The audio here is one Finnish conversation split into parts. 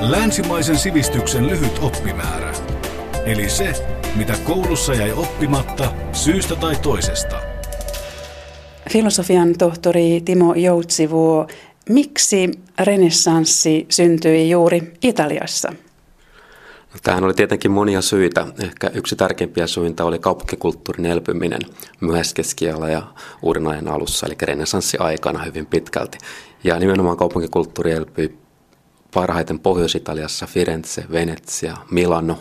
Länsimaisen sivistyksen lyhyt oppimäärä. Eli se, mitä koulussa jäi oppimatta syystä tai toisesta. Filosofian tohtori Timo Joutsivuo, miksi renessanssi syntyi juuri Italiassa? No, tähän oli tietenkin monia syitä. Ehkä yksi tärkeimpiä syitä oli kaupunkikulttuurin elpyminen myöhäiskeskiala ja uuden ajan alussa, eli renessanssiaikana hyvin pitkälti. Ja nimenomaan kaupunkikulttuuri elpyi parhaiten Pohjois-Italiassa, Firenze, Venetsia, Milano,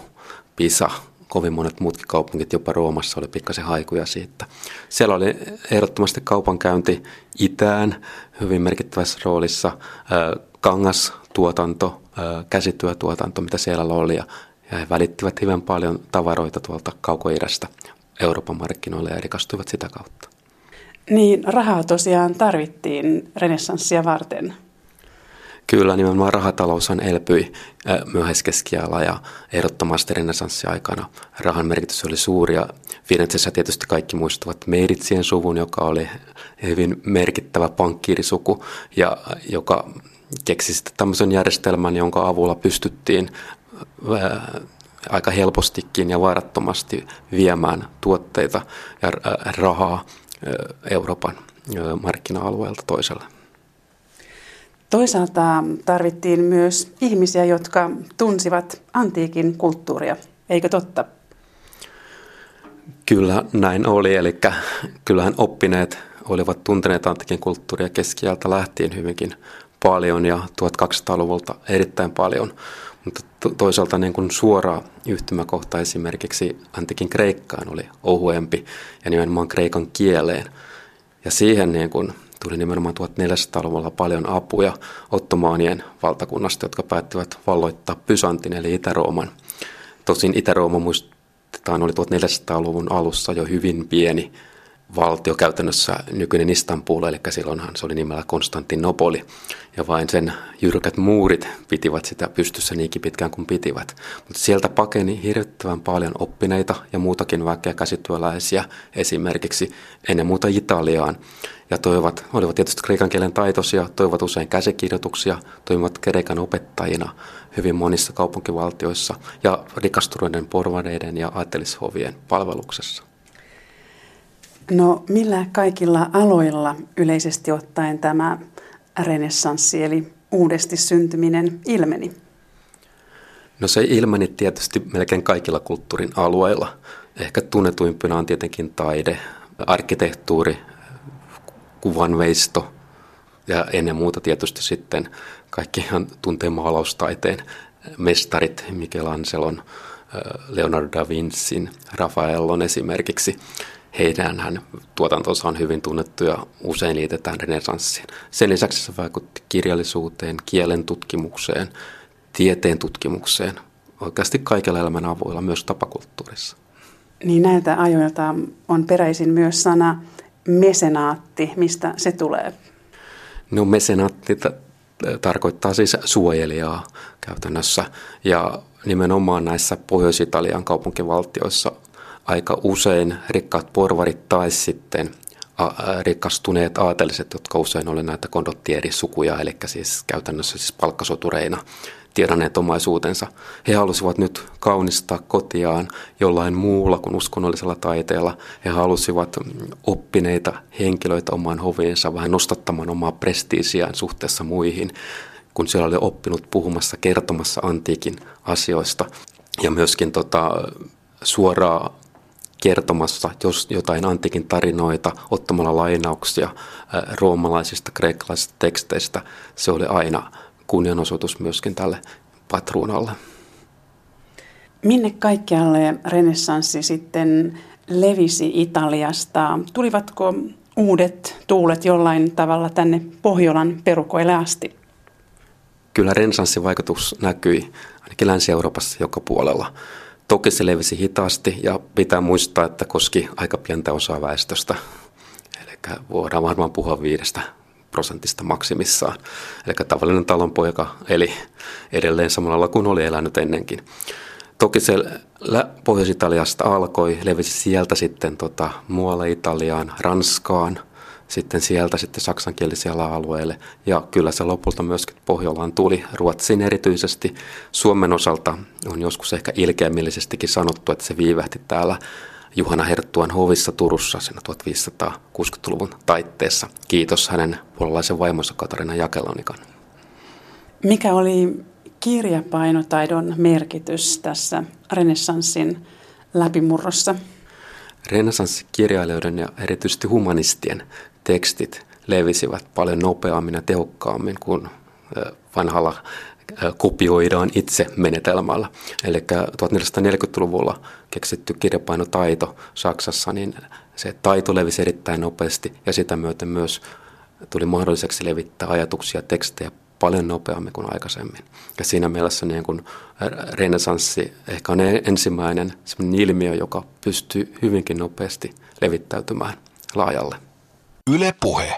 Pisa, kovin monet muutkin kaupungit, jopa Roomassa oli pikkasen haikuja siitä. Siellä oli ehdottomasti kaupankäynti itään hyvin merkittävässä roolissa, kangastuotanto, käsityötuotanto, mitä siellä oli, ja, he välittivät hyvin paljon tavaroita tuolta kaukoidästä Euroopan markkinoille ja rikastuivat sitä kautta. Niin, rahaa tosiaan tarvittiin renessanssia varten. Kyllä, nimenomaan rahataloushan elpyi myöhäiskeskiala ja ehdottomasti renessanssiaikana. Rahan merkitys oli suuri ja Firenzessä tietysti kaikki muistavat Meiritsien suvun, joka oli hyvin merkittävä pankkiirisuku ja joka keksi sitten tämmöisen järjestelmän, jonka avulla pystyttiin aika helpostikin ja varattomasti viemään tuotteita ja rahaa Euroopan markkina-alueelta toiselle. Toisaalta tarvittiin myös ihmisiä, jotka tunsivat antiikin kulttuuria, eikö totta? Kyllä näin oli, eli kyllähän oppineet olivat tunteneet antiikin kulttuuria keskiältä lähtien hyvinkin paljon ja 1200-luvulta erittäin paljon. Mutta toisaalta niin kuin suora yhtymäkohta esimerkiksi antiikin Kreikkaan oli ohuempi ja nimenomaan kreikan kieleen. Ja siihen niin kuin tuli nimenomaan 1400-luvulla paljon apuja ottomaanien valtakunnasta, jotka päättivät valloittaa Pysantin eli Itä-Rooman. Tosin Itä-Rooma muistetaan oli 1400-luvun alussa jo hyvin pieni valtio käytännössä nykyinen Istanbul, eli silloinhan se oli nimellä Konstantinopoli, ja vain sen jyrkät muurit pitivät sitä pystyssä niinkin pitkään kuin pitivät. Mutta sieltä pakeni hirvittävän paljon oppineita ja muutakin väkeä käsityöläisiä, esimerkiksi ennen muuta Italiaan, ja toivat, olivat tietysti kreikan kielen taitoisia, toivat usein käsikirjoituksia, toimivat kreikan opettajina hyvin monissa kaupunkivaltioissa ja rikastuneiden porvareiden ja aattelishovien palveluksessa. No millä kaikilla aloilla yleisesti ottaen tämä renessanssi eli uudesti syntyminen ilmeni? No se ilmeni tietysti melkein kaikilla kulttuurin alueilla. Ehkä tunnetuimpina on tietenkin taide, arkkitehtuuri, kuvanveisto ja ennen muuta tietysti sitten kaikkihan tuntee maalaustaiteen mestarit Michelangelon, Leonardo da Vincin, Raffaellon esimerkiksi heidän hän tuotantonsa on hyvin tunnettu ja usein liitetään renessanssiin. Sen lisäksi se vaikutti kirjallisuuteen, kielen tutkimukseen, tieteen tutkimukseen, oikeasti kaikilla elämän avuilla, myös tapakulttuurissa. Niin näiltä ajoilta on peräisin myös sana mesenaatti. Mistä se tulee? No mesenaatti t- tarkoittaa siis suojelijaa käytännössä ja nimenomaan näissä Pohjois-Italian kaupunkivaltioissa aika usein rikkaat porvarit tai sitten rikastuneet aateliset, jotka usein olivat näitä kondottierisukuja, eli siis käytännössä siis palkkasotureina tiedonneet omaisuutensa. He halusivat nyt kaunistaa kotiaan jollain muulla kuin uskonnollisella taiteella. He halusivat oppineita henkilöitä omaan hoviinsa, vähän nostattamaan omaa prestiisiään suhteessa muihin, kun siellä oli oppinut puhumassa, kertomassa antiikin asioista. Ja myöskin tota, suoraa kertomassa jos jotain antiikin tarinoita, ottamalla lainauksia roomalaisista, kreikkalaisista teksteistä. Se oli aina kunnianosoitus myöskin tälle patruunalle. Minne kaikkialle renessanssi sitten levisi Italiasta? Tulivatko uudet tuulet jollain tavalla tänne Pohjolan perukoille asti? Kyllä renessanssin vaikutus näkyi ainakin Länsi-Euroopassa joka puolella. Toki se levisi hitaasti ja pitää muistaa, että koski aika pientä osaa väestöstä. Eli voidaan varmaan puhua viidestä prosentista maksimissaan. Eli tavallinen talonpoika eli edelleen samalla lailla kuin oli elänyt ennenkin. Toki se Pohjois-Italiasta alkoi, levisi sieltä sitten tota, muualle Italiaan, Ranskaan, sitten sieltä sitten saksankielisille alueille. Ja kyllä se lopulta myöskin Pohjolaan tuli. Ruotsin erityisesti Suomen osalta on joskus ehkä ilkeämillisestikin sanottu, että se viivähti täällä Juhana Herttuan hovissa Turussa siinä 1560-luvun taitteessa. Kiitos hänen puolalaisen vaimonsa Katarina Jakelonikan. Mikä oli kirjapainotaidon merkitys tässä renessanssin läpimurrossa? Renessanssikirjailijoiden ja erityisesti humanistien tekstit levisivät paljon nopeammin ja tehokkaammin kuin vanhalla kopioidaan itse menetelmällä. Eli 1440-luvulla keksitty kirjapainotaito Saksassa, niin se taito levisi erittäin nopeasti ja sitä myöten myös tuli mahdolliseksi levittää ajatuksia, tekstejä paljon nopeammin kuin aikaisemmin. Ja siinä mielessä niin kuin renesanssi ehkä on ensimmäinen ilmiö, joka pystyy hyvinkin nopeasti levittäytymään laajalle. Yle puhe.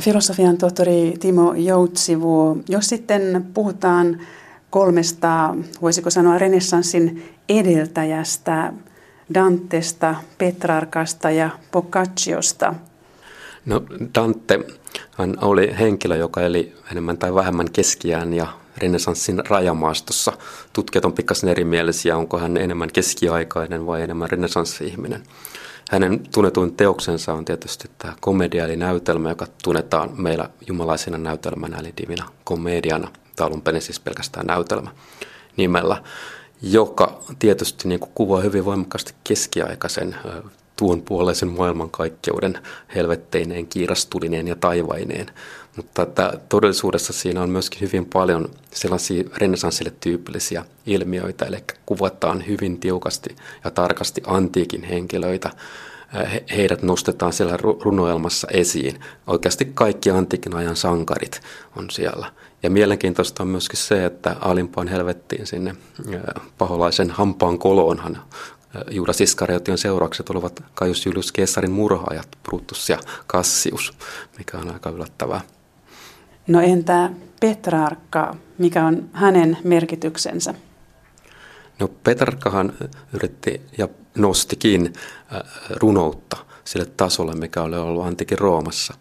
Filosofian tohtori Timo Joutsivuo, jos sitten puhutaan kolmesta, voisiko sanoa renessanssin edeltäjästä, Dantesta, Petrarkasta ja Boccacciosta. No Dante hän oli henkilö, joka eli enemmän tai vähemmän keskiään ja renessanssin rajamaastossa. Tutkijat on pikkasen erimielisiä, onko hän enemmän keskiaikainen vai enemmän renessanssi-ihminen. Hänen tunnetuin teoksensa on tietysti tämä komedia eli näytelmä, joka tunnetaan meillä jumalaisena näytelmänä eli divina komediana, tai alun perin siis pelkästään näytelmä nimellä, joka tietysti niin kuin kuvaa hyvin voimakkaasti keskiaikaisen tuon puoleisen maailmankaikkeuden helvetteineen, kiirastulineen ja taivaineen. Mutta että todellisuudessa siinä on myöskin hyvin paljon sellaisia renesanssille tyypillisiä ilmiöitä, eli kuvataan hyvin tiukasti ja tarkasti antiikin henkilöitä. Heidät nostetaan siellä runoelmassa esiin. Oikeasti kaikki antiikin ajan sankarit on siellä. Ja mielenkiintoista on myöskin se, että alimpaan helvettiin sinne paholaisen hampaan koloonhan Juudas Iskariotion seuraukset olivat Kaius Julius Keesarin murhaajat, Brutus ja Cassius, mikä on aika yllättävää. No entä Petrarkka, mikä on hänen merkityksensä? No Petrarkahan yritti ja nostikin runoutta sille tasolle, mikä oli ollut antiikin Roomassa.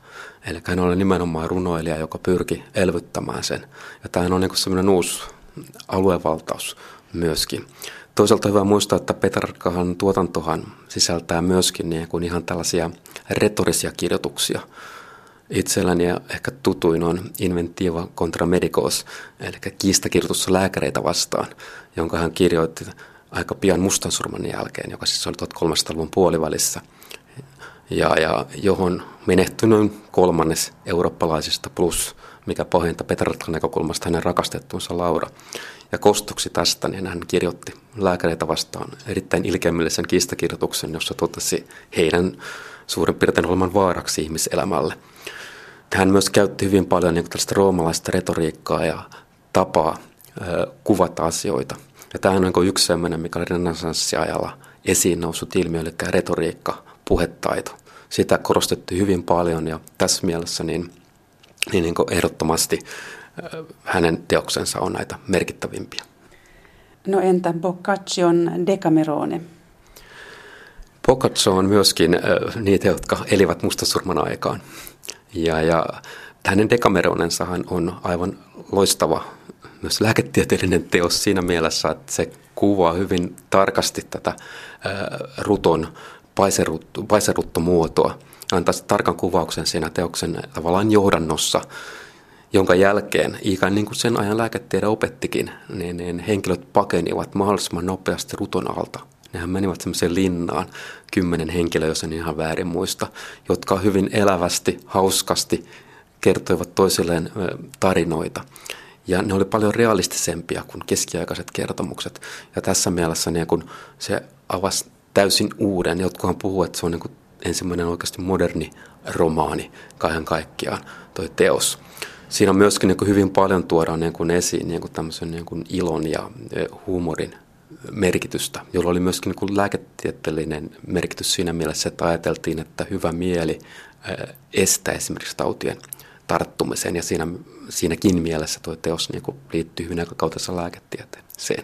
Eli hän oli nimenomaan runoilija, joka pyrki elvyttämään sen. Ja tämä on niin semmoinen uusi aluevaltaus myöskin. Toisaalta hyvä muistaa, että Petrarkahan tuotantohan sisältää myöskin niin kuin ihan tällaisia retorisia kirjoituksia. Itselläni ja ehkä tutuin on Inventiva contra medicos, eli kiistakirjoitus lääkäreitä vastaan, jonka hän kirjoitti aika pian mustansurman jälkeen, joka siis oli 1300-luvun puolivälissä, ja, ja johon menehtyi noin kolmannes eurooppalaisista plus, mikä pahinta Petrarkan näkökulmasta hänen rakastettuunsa Laura. Ja kostoksi tästä niin hän kirjoitti lääkäreitä vastaan erittäin ilkeämillisen kiistakirjoituksen, jossa totesi heidän suurin piirtein olevan vaaraksi ihmiselämälle. Hän myös käytti hyvin paljon niin tällaista roomalaista retoriikkaa ja tapaa kuvata asioita. Ja tämä on niin yksi sellainen, mikä oli renessanssiajalla esiin noussut ilmiö, eli retoriikka, puhetaito. Sitä korostettiin hyvin paljon ja tässä mielessä niin, niin, niin ehdottomasti hänen teoksensa on näitä merkittävimpiä. No entä Boccaccion Decamerone? Boccaccio on myöskin niitä, jotka elivät mustasurman aikaan. Ja, ja hänen Decameronensahan on aivan loistava myös lääketieteellinen teos siinä mielessä, että se kuvaa hyvin tarkasti tätä ruton paiserutto, paiseruttomuotoa. Antaa tarkan kuvauksen siinä teoksen tavallaan johdannossa jonka jälkeen, ikään niin kuin sen ajan lääketiede opettikin, niin, niin henkilöt pakenivat mahdollisimman nopeasti ruton alta. Nehän menivät semmoiseen linnaan, kymmenen henkilöä, jos en ihan väärin muista, jotka hyvin elävästi, hauskasti kertoivat toisilleen tarinoita. Ja ne oli paljon realistisempia kuin keskiaikaiset kertomukset. Ja tässä mielessä niin kun se avasi täysin uuden. Jotkuhan puhuu, että se on niin ensimmäinen oikeasti moderni romaani kaiken kaikkiaan, toi teos siinä myöskin niin kuin hyvin paljon tuodaan niin kuin esiin niin kuin tämmöisen niin kuin ilon ja e, huumorin merkitystä, jolla oli myöskin niin kuin lääketieteellinen merkitys siinä mielessä, että ajateltiin, että hyvä mieli e, estää esimerkiksi tautien tarttumisen ja siinä, siinäkin mielessä tuo teos niin kuin liittyy hyvin aikakautessa lääketieteeseen.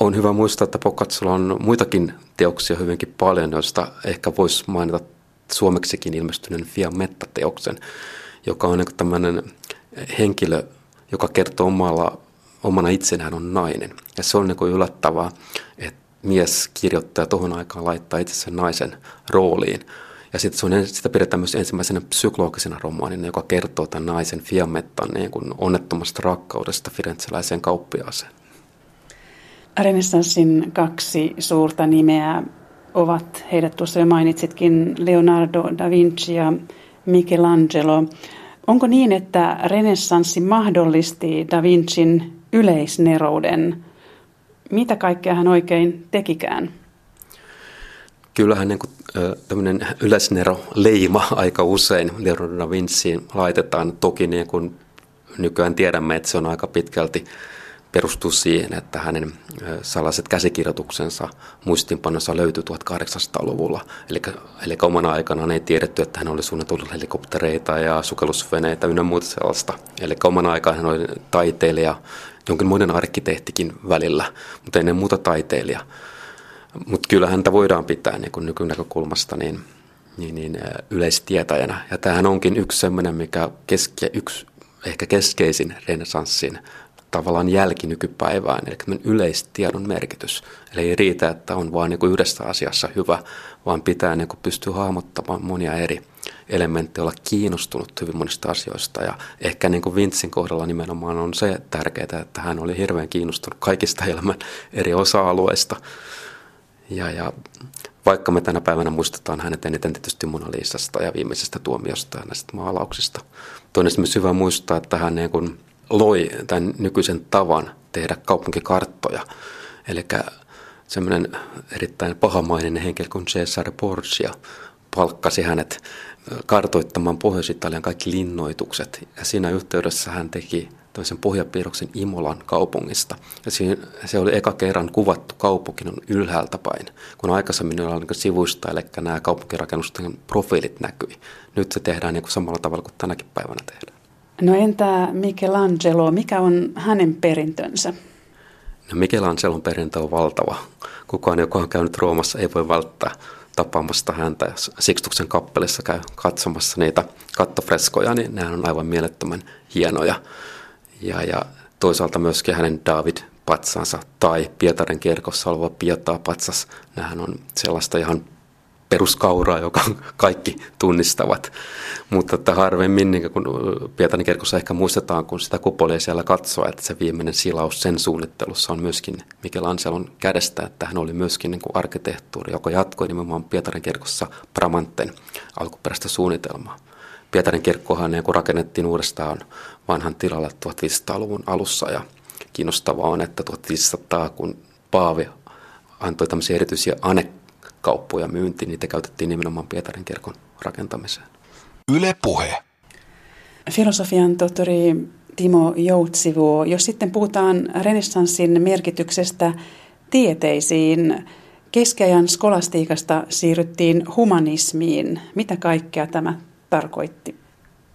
On hyvä muistaa, että Boccaciolla on muitakin teoksia hyvinkin paljon, joista ehkä voisi mainita suomeksikin ilmestyneen Fiammetta-teoksen, joka on niin tämmöinen henkilö, joka kertoo omalla, omana itsenään on nainen. Ja se on niin yllättävää, että mies kirjoittaja tuohon aikaan laittaa itse naisen rooliin. Ja sitten se on, sitä pidetään myös ensimmäisenä psykologisena romaanina, joka kertoo tämän naisen Fiammettan niin kuin onnettomasta rakkaudesta firenzeläiseen kauppiaaseen. Renessanssin kaksi suurta nimeä ovat, heidät tuossa jo mainitsitkin, Leonardo da Vinci ja Michelangelo. Onko niin, että renessanssi mahdollisti da Vincin yleisnerouden? Mitä kaikkea hän oikein tekikään? Kyllähän niin kuin, tämmöinen yleisnero leima aika usein Leonardo da Vinciin laitetaan. Toki niin kuin nykyään tiedämme, että se on aika pitkälti perustuu siihen, että hänen salaiset käsikirjoituksensa muistinpanossa löytyi 1800-luvulla. Eli, eli omana aikanaan ei tiedetty, että hän oli suunnitellut helikoptereita ja sukellusveneitä ynnä muuta sellaista. Eli omana aikaan hän oli taiteilija, jonkinmoinen arkkitehtikin välillä, mutta ennen muuta taiteilija. Mutta kyllä häntä voidaan pitää niin kuin nykynäkökulmasta niin, niin, niin yleistietäjänä. Ja tämähän onkin yksi sellainen, mikä keske, yksi ehkä keskeisin renessanssin tavallaan jälki nykypäivään, eli yleistiedon merkitys. Eli ei riitä, että on vain niin yhdessä asiassa hyvä, vaan pitää niin pystyä hahmottamaan monia eri elementtejä, olla kiinnostunut hyvin monista asioista. Ja ehkä niin kuin Vintsin kohdalla nimenomaan on se tärkeää, että hän oli hirveän kiinnostunut kaikista elämän eri osa-alueista. Ja, ja vaikka me tänä päivänä muistetaan hänet eniten tietysti Mona Lisasta ja viimeisestä tuomiosta ja näistä maalauksista. Toinen myös hyvä muistaa, että hän niin kuin loi tämän nykyisen tavan tehdä kaupunkikarttoja. Eli semmoinen erittäin pahamainen henkilö kuin Cesare Borgia palkkasi hänet kartoittamaan Pohjois-Italian kaikki linnoitukset. Ja siinä yhteydessä hän teki tämmöisen pohjapiirroksen Imolan kaupungista. Ja siinä, se oli eka kerran kuvattu kaupunki on ylhäältä päin, kun aikaisemmin oli niin sivuista, eli nämä kaupunkirakennusten profiilit näkyi. Nyt se tehdään niin kuin samalla tavalla kuin tänäkin päivänä tehdään. No entä Michelangelo, mikä on hänen perintönsä? No Michelangelon perintö on valtava. Kukaan, joka on käynyt Roomassa, ei voi välttää tapaamasta häntä. Sikstuksen kappelissa käy katsomassa niitä kattofreskoja, niin nämä on aivan mielettömän hienoja. Ja, ja toisaalta myöskin hänen David patsansa tai Pietarin kirkossa oleva Pietaa-patsas. Nämähän on sellaista ihan peruskauraa, joka kaikki tunnistavat. Mutta että harvemmin, niin kun Pietarin kirkossa ehkä muistetaan, kun sitä kupolia siellä katsoo, että se viimeinen silaus sen suunnittelussa on myöskin Michelangelon kädestä, että hän oli myöskin niin arkkitehtuuri, joka jatkoi nimenomaan Pietarin kirkossa Bramanten alkuperäistä suunnitelmaa. Pietarin kirkkohan niin rakennettiin uudestaan vanhan tilalla 1500-luvun alussa ja kiinnostavaa on, että 1500, kun Paavi antoi tämmöisiä erityisiä ane kauppoja myyntiin, niitä käytettiin nimenomaan Pietarin kirkon rakentamiseen. Yle Puhe. Filosofian tohtori Timo Joutsivuo, jos sitten puhutaan renessanssin merkityksestä tieteisiin, keskiajan skolastiikasta siirryttiin humanismiin. Mitä kaikkea tämä tarkoitti?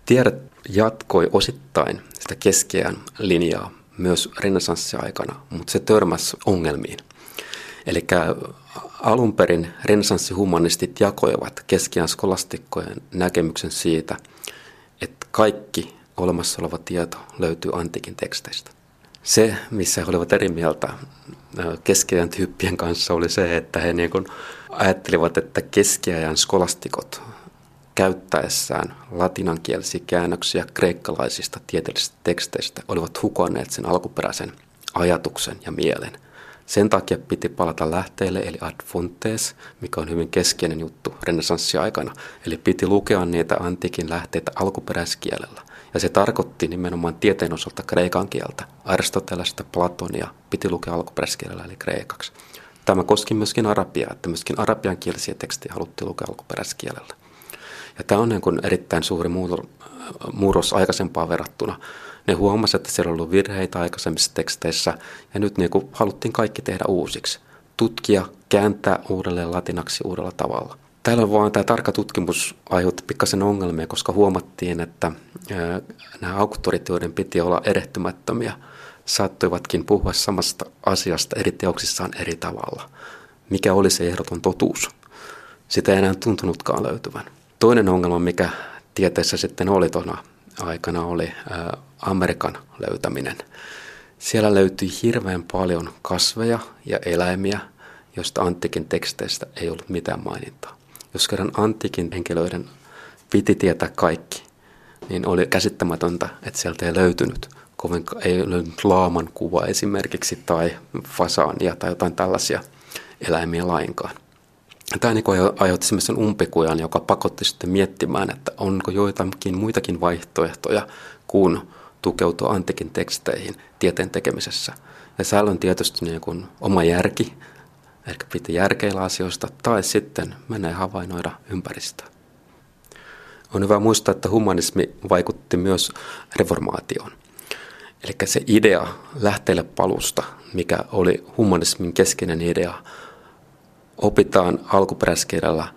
Tiede jatkoi osittain sitä keskiajan linjaa myös renessanssiaikana, mutta se törmäsi ongelmiin. Eli alun perin renessanssihumanistit jakoivat keskiään skolastikkojen näkemyksen siitä, että kaikki olemassa oleva tieto löytyy antiikin teksteistä. Se, missä he olivat eri mieltä keskiajan tyyppien kanssa, oli se, että he niin kuin ajattelivat, että keskiajan skolastikot käyttäessään latinankielisiä käännöksiä kreikkalaisista tieteellisistä teksteistä olivat hukonneet sen alkuperäisen ajatuksen ja mielen – sen takia piti palata lähteelle, eli ad fontes, mikä on hyvin keskeinen juttu renessanssiaikana. Eli piti lukea niitä antiikin lähteitä alkuperäiskielellä. Ja se tarkoitti nimenomaan tieteen osalta kreikan kieltä. Aristotelesta, Platonia piti lukea alkuperäiskielellä, eli kreikaksi. Tämä koski myöskin arabiaa, että myöskin arabian kielisiä tekstejä haluttiin lukea alkuperäiskielellä. Ja tämä on niin kuin erittäin suuri murros aikaisempaan verrattuna ne huomasivat, että siellä on ollut virheitä aikaisemmissa teksteissä ja nyt niin kuin haluttiin kaikki tehdä uusiksi. Tutkia, kääntää uudelleen latinaksi uudella tavalla. Täällä vaan tämä tarkka tutkimus aiheutti pikkasen ongelmia, koska huomattiin, että nämä auktorit, joiden piti olla erehtymättömiä, saattoivatkin puhua samasta asiasta eri teoksissaan eri tavalla. Mikä oli se ehdoton totuus? Sitä ei enää tuntunutkaan löytyvän. Toinen ongelma, mikä tieteessä sitten oli tuona aikana, oli Amerikan löytäminen. Siellä löytyi hirveän paljon kasveja ja eläimiä, joista antiikin teksteistä ei ollut mitään mainintaa. Jos kerran antiikin henkilöiden piti tietää kaikki, niin oli käsittämätöntä, että sieltä ei löytynyt kovin, ei löytynyt laaman kuva esimerkiksi tai fasaania tai jotain tällaisia eläimiä lainkaan. Tämä niin aiheutti sellaisen umpikujan, joka pakotti sitten miettimään, että onko joitakin muitakin vaihtoehtoja kuin tukeutua antikin teksteihin tieteen tekemisessä. Ja siellä on tietysti niin kuin oma järki, ehkä piti järkeillä asioista, tai sitten menee havainnoida ympäristöä. On hyvä muistaa, että humanismi vaikutti myös reformaatioon. Eli se idea lähteelle palusta, mikä oli humanismin keskeinen idea, opitaan alkuperäiskielellä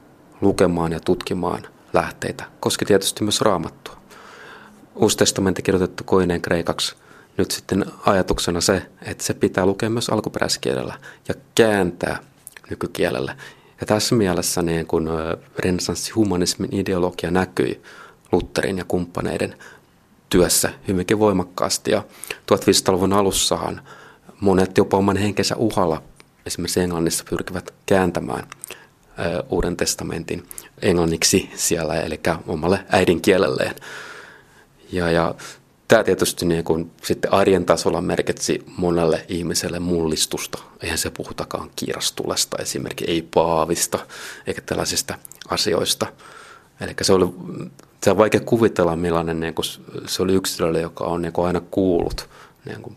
lukemaan ja tutkimaan lähteitä, koski tietysti myös raamattua. Uusi testamentti kirjoitettu koineen kreikaksi. Nyt sitten ajatuksena se, että se pitää lukea myös alkuperäiskielellä ja kääntää nykykielelle. Ja tässä mielessä niin kun renesanssihumanismin ideologia näkyi Lutherin ja kumppaneiden työssä hyvinkin voimakkaasti. Ja 1500-luvun alussahan monet jopa oman henkensä uhalla esimerkiksi Englannissa pyrkivät kääntämään Uuden testamentin englanniksi siellä, eli omalle äidinkielelleen. Ja, ja tämä tietysti niin kuin sitten arjen tasolla merkitsi monelle ihmiselle mullistusta. Eihän se puhutakaan kiirastulesta esimerkiksi, ei paavista eikä tällaisista asioista. Eli se oli se on vaikea kuvitella, millainen niin kuin, se oli yksilölle, joka on niin kuin aina kuullut niin kuin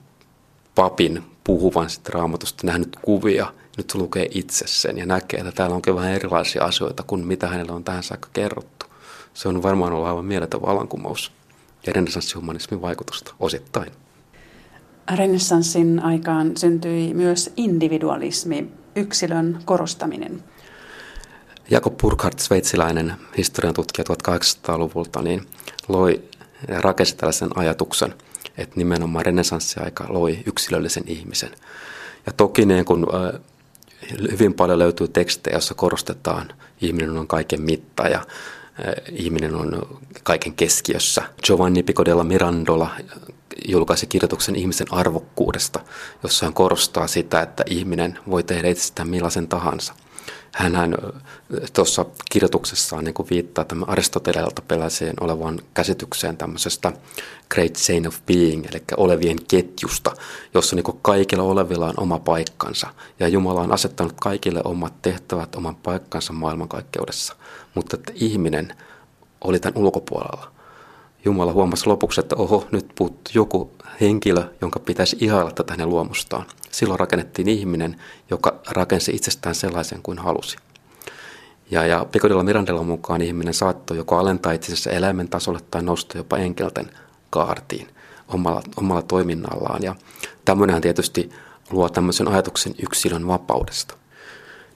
papin puhuvan sitten raamatusta, nähnyt kuvia, nyt se lukee itse sen ja näkee, että täällä onkin vähän erilaisia asioita kuin mitä hänelle on tähän saakka kerrottu. Se on varmaan ollut aivan mieletön vallankumous ja renessanssihumanismin vaikutusta osittain. Renessanssin aikaan syntyi myös individualismi, yksilön korostaminen. Jakob Burkhardt, sveitsiläinen historian tutkija 1800-luvulta, niin loi ja rakensi tällaisen ajatuksen, että nimenomaan renesanssiaika loi yksilöllisen ihmisen. Ja toki niin kun, hyvin paljon löytyy tekstejä, joissa korostetaan, ihminen on kaiken mitta ja ihminen on kaiken keskiössä. Giovanni Pico della Mirandola julkaisi kirjoituksen ihmisen arvokkuudesta, jossa hän korostaa sitä, että ihminen voi tehdä itsestään millaisen tahansa – hän tuossa kirjoituksessaan niin viittaa tämän Aristoteleelta peläiseen olevaan käsitykseen tämmöisestä great chain of being, eli olevien ketjusta, jossa niin kaikilla olevilla on oma paikkansa. Ja Jumala on asettanut kaikille omat tehtävät, oman paikkansa maailmankaikkeudessa. Mutta että ihminen oli tämän ulkopuolella. Jumala huomasi lopuksi, että oho, nyt puuttuu joku henkilö, jonka pitäisi ihailla tätä hänen luomustaan. Silloin rakennettiin ihminen, joka rakensi itsestään sellaisen kuin halusi. Ja, ja Picodilla Mirandella mukaan ihminen saattoi joko alentaa itsensä eläimen tasolle tai nousta jopa enkelten kaartiin omalla, omalla toiminnallaan. Ja tämmöinenhän tietysti luo tämmöisen ajatuksen yksilön vapaudesta.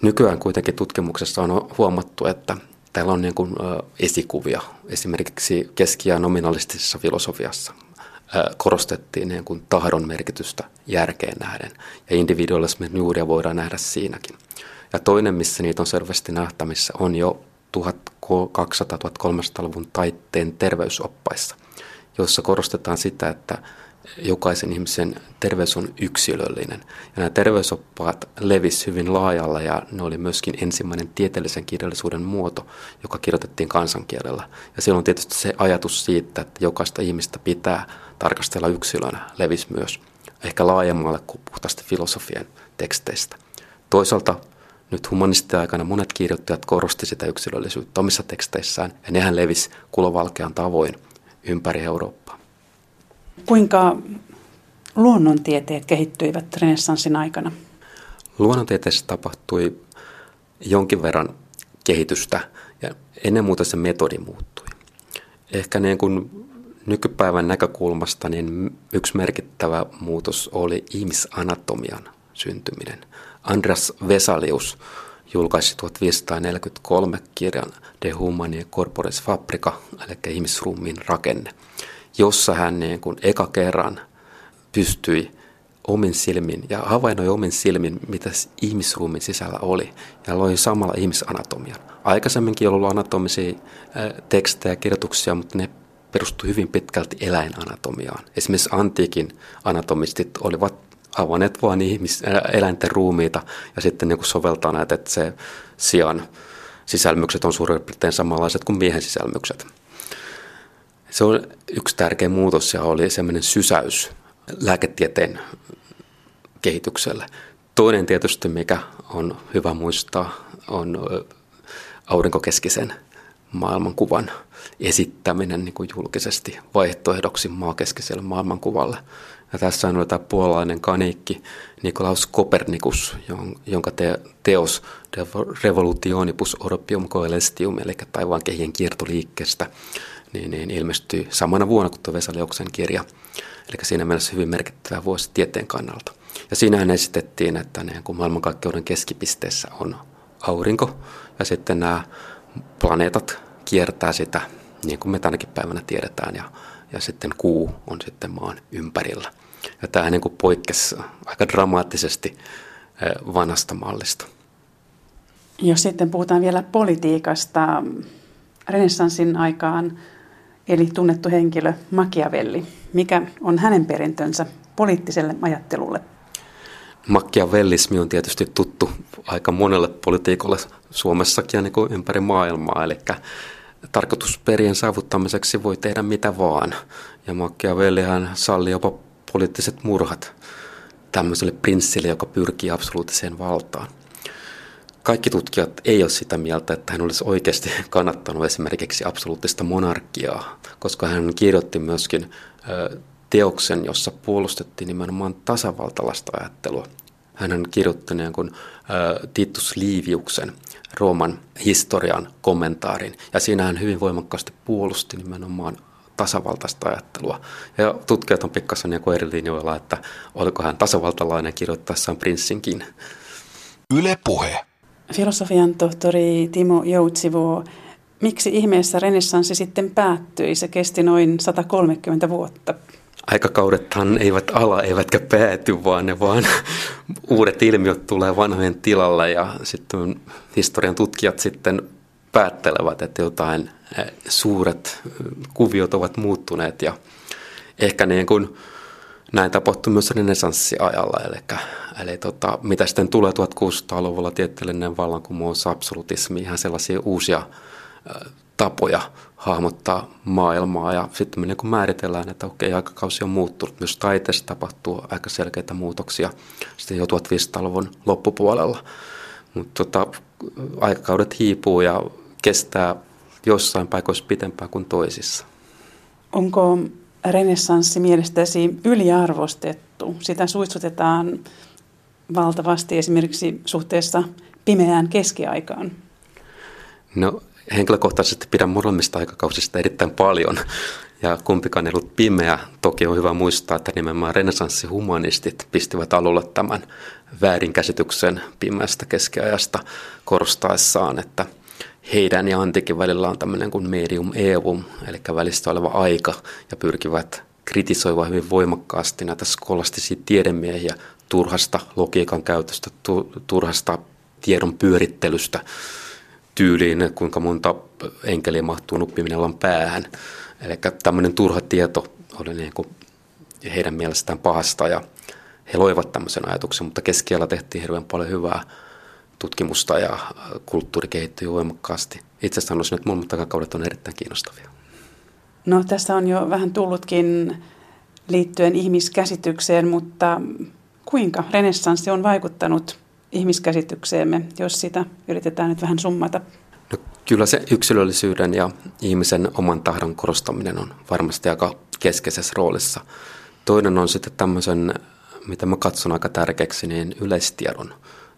Nykyään kuitenkin tutkimuksessa on huomattu, että täällä on niin kuin, esikuvia esimerkiksi keski- ja nominalistisessa filosofiassa korostettiin niin kuin tahdon merkitystä järkeen nähden. Ja individualismin juuria voidaan nähdä siinäkin. Ja toinen, missä niitä on selvästi nähtämissä, on jo 1200-1300-luvun taitteen terveysoppaissa, joissa korostetaan sitä, että jokaisen ihmisen terveys on yksilöllinen. Ja nämä terveysoppaat levisi hyvin laajalla ja ne oli myöskin ensimmäinen tieteellisen kirjallisuuden muoto, joka kirjoitettiin kansankielellä. Ja silloin tietysti se ajatus siitä, että jokaista ihmistä pitää tarkastella yksilönä, levisi myös ehkä laajemmalle kuin puhtaasti filosofian teksteistä. Toisaalta nyt aikana monet kirjoittajat korosti sitä yksilöllisyyttä omissa teksteissään, ja nehän levisi kulovalkean tavoin ympäri Eurooppaa. Kuinka luonnontieteet kehittyivät renessanssin aikana? Luonnontieteessä tapahtui jonkin verran kehitystä ja ennen muuta se metodi muuttui. Ehkä niin kuin nykypäivän näkökulmasta niin yksi merkittävä muutos oli ihmisanatomian syntyminen. Andras Vesalius julkaisi 1543 kirjan De Humani Corporis Fabrica, eli ihmisruumiin rakenne, jossa hän niin kuin eka kerran pystyi omin silmin ja havainnoi omin silmin, mitä ihmisruumin sisällä oli ja loi samalla ihmisanatomian. Aikaisemminkin on ollut anatomisia tekstejä ja kirjoituksia, mutta ne perustui hyvin pitkälti eläinanatomiaan. Esimerkiksi antiikin anatomistit olivat avanneet vain ihmis, eläinten ruumiita ja sitten niin soveltaa näitä, että se sian sisälmykset on suurin piirtein samanlaiset kuin miehen sisälmykset. Se on yksi tärkeä muutos ja oli semmoinen sysäys lääketieteen kehitykselle. Toinen tietysti, mikä on hyvä muistaa, on aurinkokeskisen maailmankuvan esittäminen niin kuin julkisesti vaihtoehdoksi maakeskiselle maailmankuvalle. Ja tässä on tämä puolalainen kaniikki Nikolaus Kopernikus, jonka te, teos Revolutionibus Orbium Coelestium, eli taivaan kehien kiertoliikkeestä, niin, niin ilmestyi samana vuonna kuin tuo Vesalioksen kirja. Eli siinä mielessä hyvin merkittävä vuosi tieteen kannalta. Ja siinähän esitettiin, että niin kun maailmankaikkeuden keskipisteessä on aurinko ja sitten nämä planeetat kiertää sitä, niin kuin me tänäkin päivänä tiedetään, ja, ja sitten kuu on sitten maan ympärillä. Ja tämä niin kuin poikkesi aika dramaattisesti eh, vanhasta mallista. Jos sitten puhutaan vielä politiikasta, renessanssin aikaan eli tunnettu henkilö Machiavelli. Mikä on hänen perintönsä poliittiselle ajattelulle? Machiavellismi on tietysti tuttu aika monelle politiikolle Suomessakin ja niin kuin ympäri maailmaa. Eli tarkoitusperien saavuttamiseksi voi tehdä mitä vaan. Ja Machiavellihan salli jopa poliittiset murhat tämmöiselle prinssille, joka pyrkii absoluuttiseen valtaan. Kaikki tutkijat ei ole sitä mieltä, että hän olisi oikeasti kannattanut esimerkiksi absoluuttista monarkiaa, koska hän kirjoitti myöskin teoksen, jossa puolustettiin nimenomaan tasavaltalaista ajattelua. Hän kirjoitti niin kuin, Titus Liviuksen Rooman historian kommentaarin, ja siinä hän hyvin voimakkaasti puolusti nimenomaan tasavaltaista ajattelua. Ja tutkijat on pikkasen niin eri linjoilla, että oliko hän tasavaltalainen kirjoittaessaan prinssinkin. Yle puhe. Filosofian tohtori Timo Joutsivuo, miksi ihmeessä renessanssi sitten päättyi? Se kesti noin 130 vuotta. Aikakaudethan eivät ala eivätkä pääty, vaan ne vaan uudet ilmiöt tulee vanhojen tilalle ja sitten historian tutkijat sitten päättelevät, että jotain eh, suuret eh, kuviot ovat muuttuneet ja ehkä niin kuin näin tapahtui myös renesanssiajalla, eli, eli tota, mitä sitten tulee 1600-luvulla tieteellinen vallankumous, absolutismi, ihan sellaisia uusia tapoja hahmottaa maailmaa ja sitten me niin määritellään, että okei, aikakausi on muuttunut. Myös taiteessa tapahtuu aika selkeitä muutoksia sitten jo 1500-luvun loppupuolella. Mutta tota, aikakaudet hiipuu ja kestää jossain paikoissa pitempään kuin toisissa. Onko renessanssi mielestäsi yliarvostettu? Sitä suitsutetaan valtavasti esimerkiksi suhteessa pimeään keskiaikaan. No henkilökohtaisesti pidän molemmista aikakausista erittäin paljon. Ja kumpikaan ei ollut pimeä. Toki on hyvä muistaa, että nimenomaan renesanssihumanistit pistivät alulle tämän väärinkäsityksen pimeästä keskiajasta korostaessaan, että – heidän ja antiikin välillä on tämmöinen kuin medium evum, eli välistä oleva aika, ja pyrkivät kritisoimaan hyvin voimakkaasti näitä skolastisia tiedemiehiä turhasta logiikan käytöstä, turhasta tiedon pyörittelystä tyyliin, kuinka monta enkeliä mahtuu nuppiminellan päähän. Eli tämmöinen turha tieto oli niin kuin heidän mielestään pahasta ja he loivat tämmöisen ajatuksen, mutta keskiellä tehtiin hirveän paljon hyvää tutkimusta ja kulttuuri kehittyy voimakkaasti. Itse sanoisin, että molemmat takakaudet on erittäin kiinnostavia. No tässä on jo vähän tullutkin liittyen ihmiskäsitykseen, mutta kuinka renessanssi on vaikuttanut ihmiskäsitykseemme, jos sitä yritetään nyt vähän summata? No, kyllä se yksilöllisyyden ja ihmisen oman tahdon korostaminen on varmasti aika keskeisessä roolissa. Toinen on sitten tämmöisen, mitä mä katson aika tärkeäksi, niin yleistiedon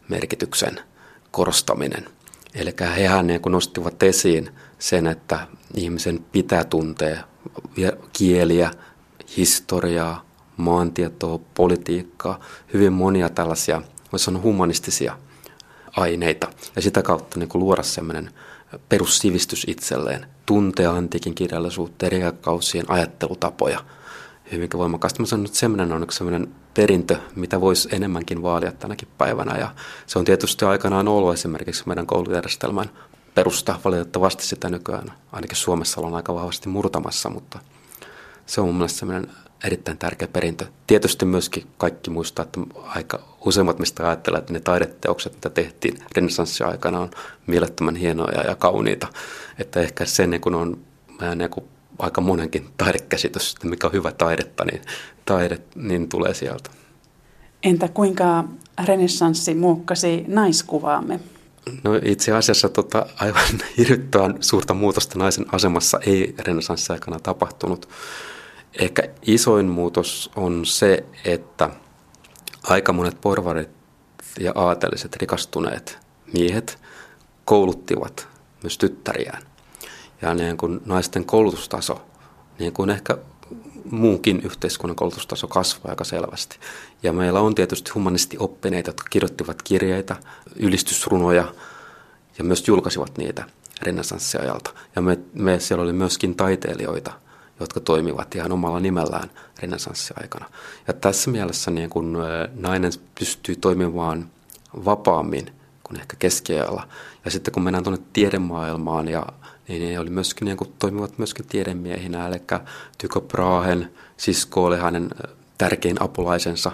merkityksen korostaminen. Eli hehän niin nostivat esiin sen, että ihmisen pitää tuntea kieliä, historiaa, maantietoa, politiikkaa, hyvin monia tällaisia, voisi sanoa humanistisia aineita. Ja sitä kautta niin kuin luoda sellainen perussivistys itselleen, tuntea antiikin kirjallisuutta, eri kausien ajattelutapoja hyvinkin voimakkaasti. Mä sanon, että sellainen on sellainen perintö, mitä voisi enemmänkin vaalia tänäkin päivänä. Ja se on tietysti aikanaan ollut esimerkiksi meidän koulujärjestelmän perusta. Valitettavasti sitä nykyään ainakin Suomessa ollaan aika vahvasti murtamassa, mutta se on mun mielestä sellainen erittäin tärkeä perintö. Tietysti myöskin kaikki muistaa, että aika useimmat mistä ajattelee, että ne taideteokset, mitä tehtiin renessanssin aikana, on mielettömän hienoja ja kauniita. Että ehkä se niin kun on meidän aika monenkin taidekäsitys, että mikä on hyvä taidetta, niin taide niin tulee sieltä. Entä kuinka renessanssi muokkasi naiskuvaamme? No itse asiassa tota, aivan hirvittävän suurta muutosta naisen asemassa ei renessanssin aikana tapahtunut. Ehkä isoin muutos on se, että aika monet porvarit ja aateliset rikastuneet miehet kouluttivat myös tyttäriään. Ja niin kuin naisten koulutustaso, niin kuin ehkä muunkin yhteiskunnan koulutustaso kasvaa aika selvästi. Ja meillä on tietysti humanisti oppineita, jotka kirjoittivat kirjeitä, ylistysrunoja ja myös julkaisivat niitä renessanssiajalta. Ja me, me siellä oli myöskin taiteilijoita, jotka toimivat ihan omalla nimellään renessanssiaikana. Ja tässä mielessä niin kun nainen pystyy toimimaan vapaammin kuin ehkä keskiajalla. Ja sitten kun mennään tuonne tiedemaailmaan ja niin ne oli myöskin, niin kuin, toimivat myöskin tiedemiehinä, eli Tycho Brahen sisko oli hänen tärkein apulaisensa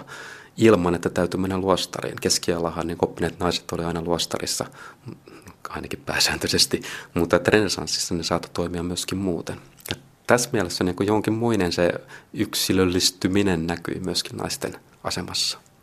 ilman, että täytyy mennä luostariin. Keskialahan niin oppineet naiset oli aina luostarissa, ainakin pääsääntöisesti, mutta renesanssissa ne saattoi toimia myöskin muuten. Ja tässä mielessä niin kuin jonkinmoinen se yksilöllistyminen näkyy myöskin naisten asemassa.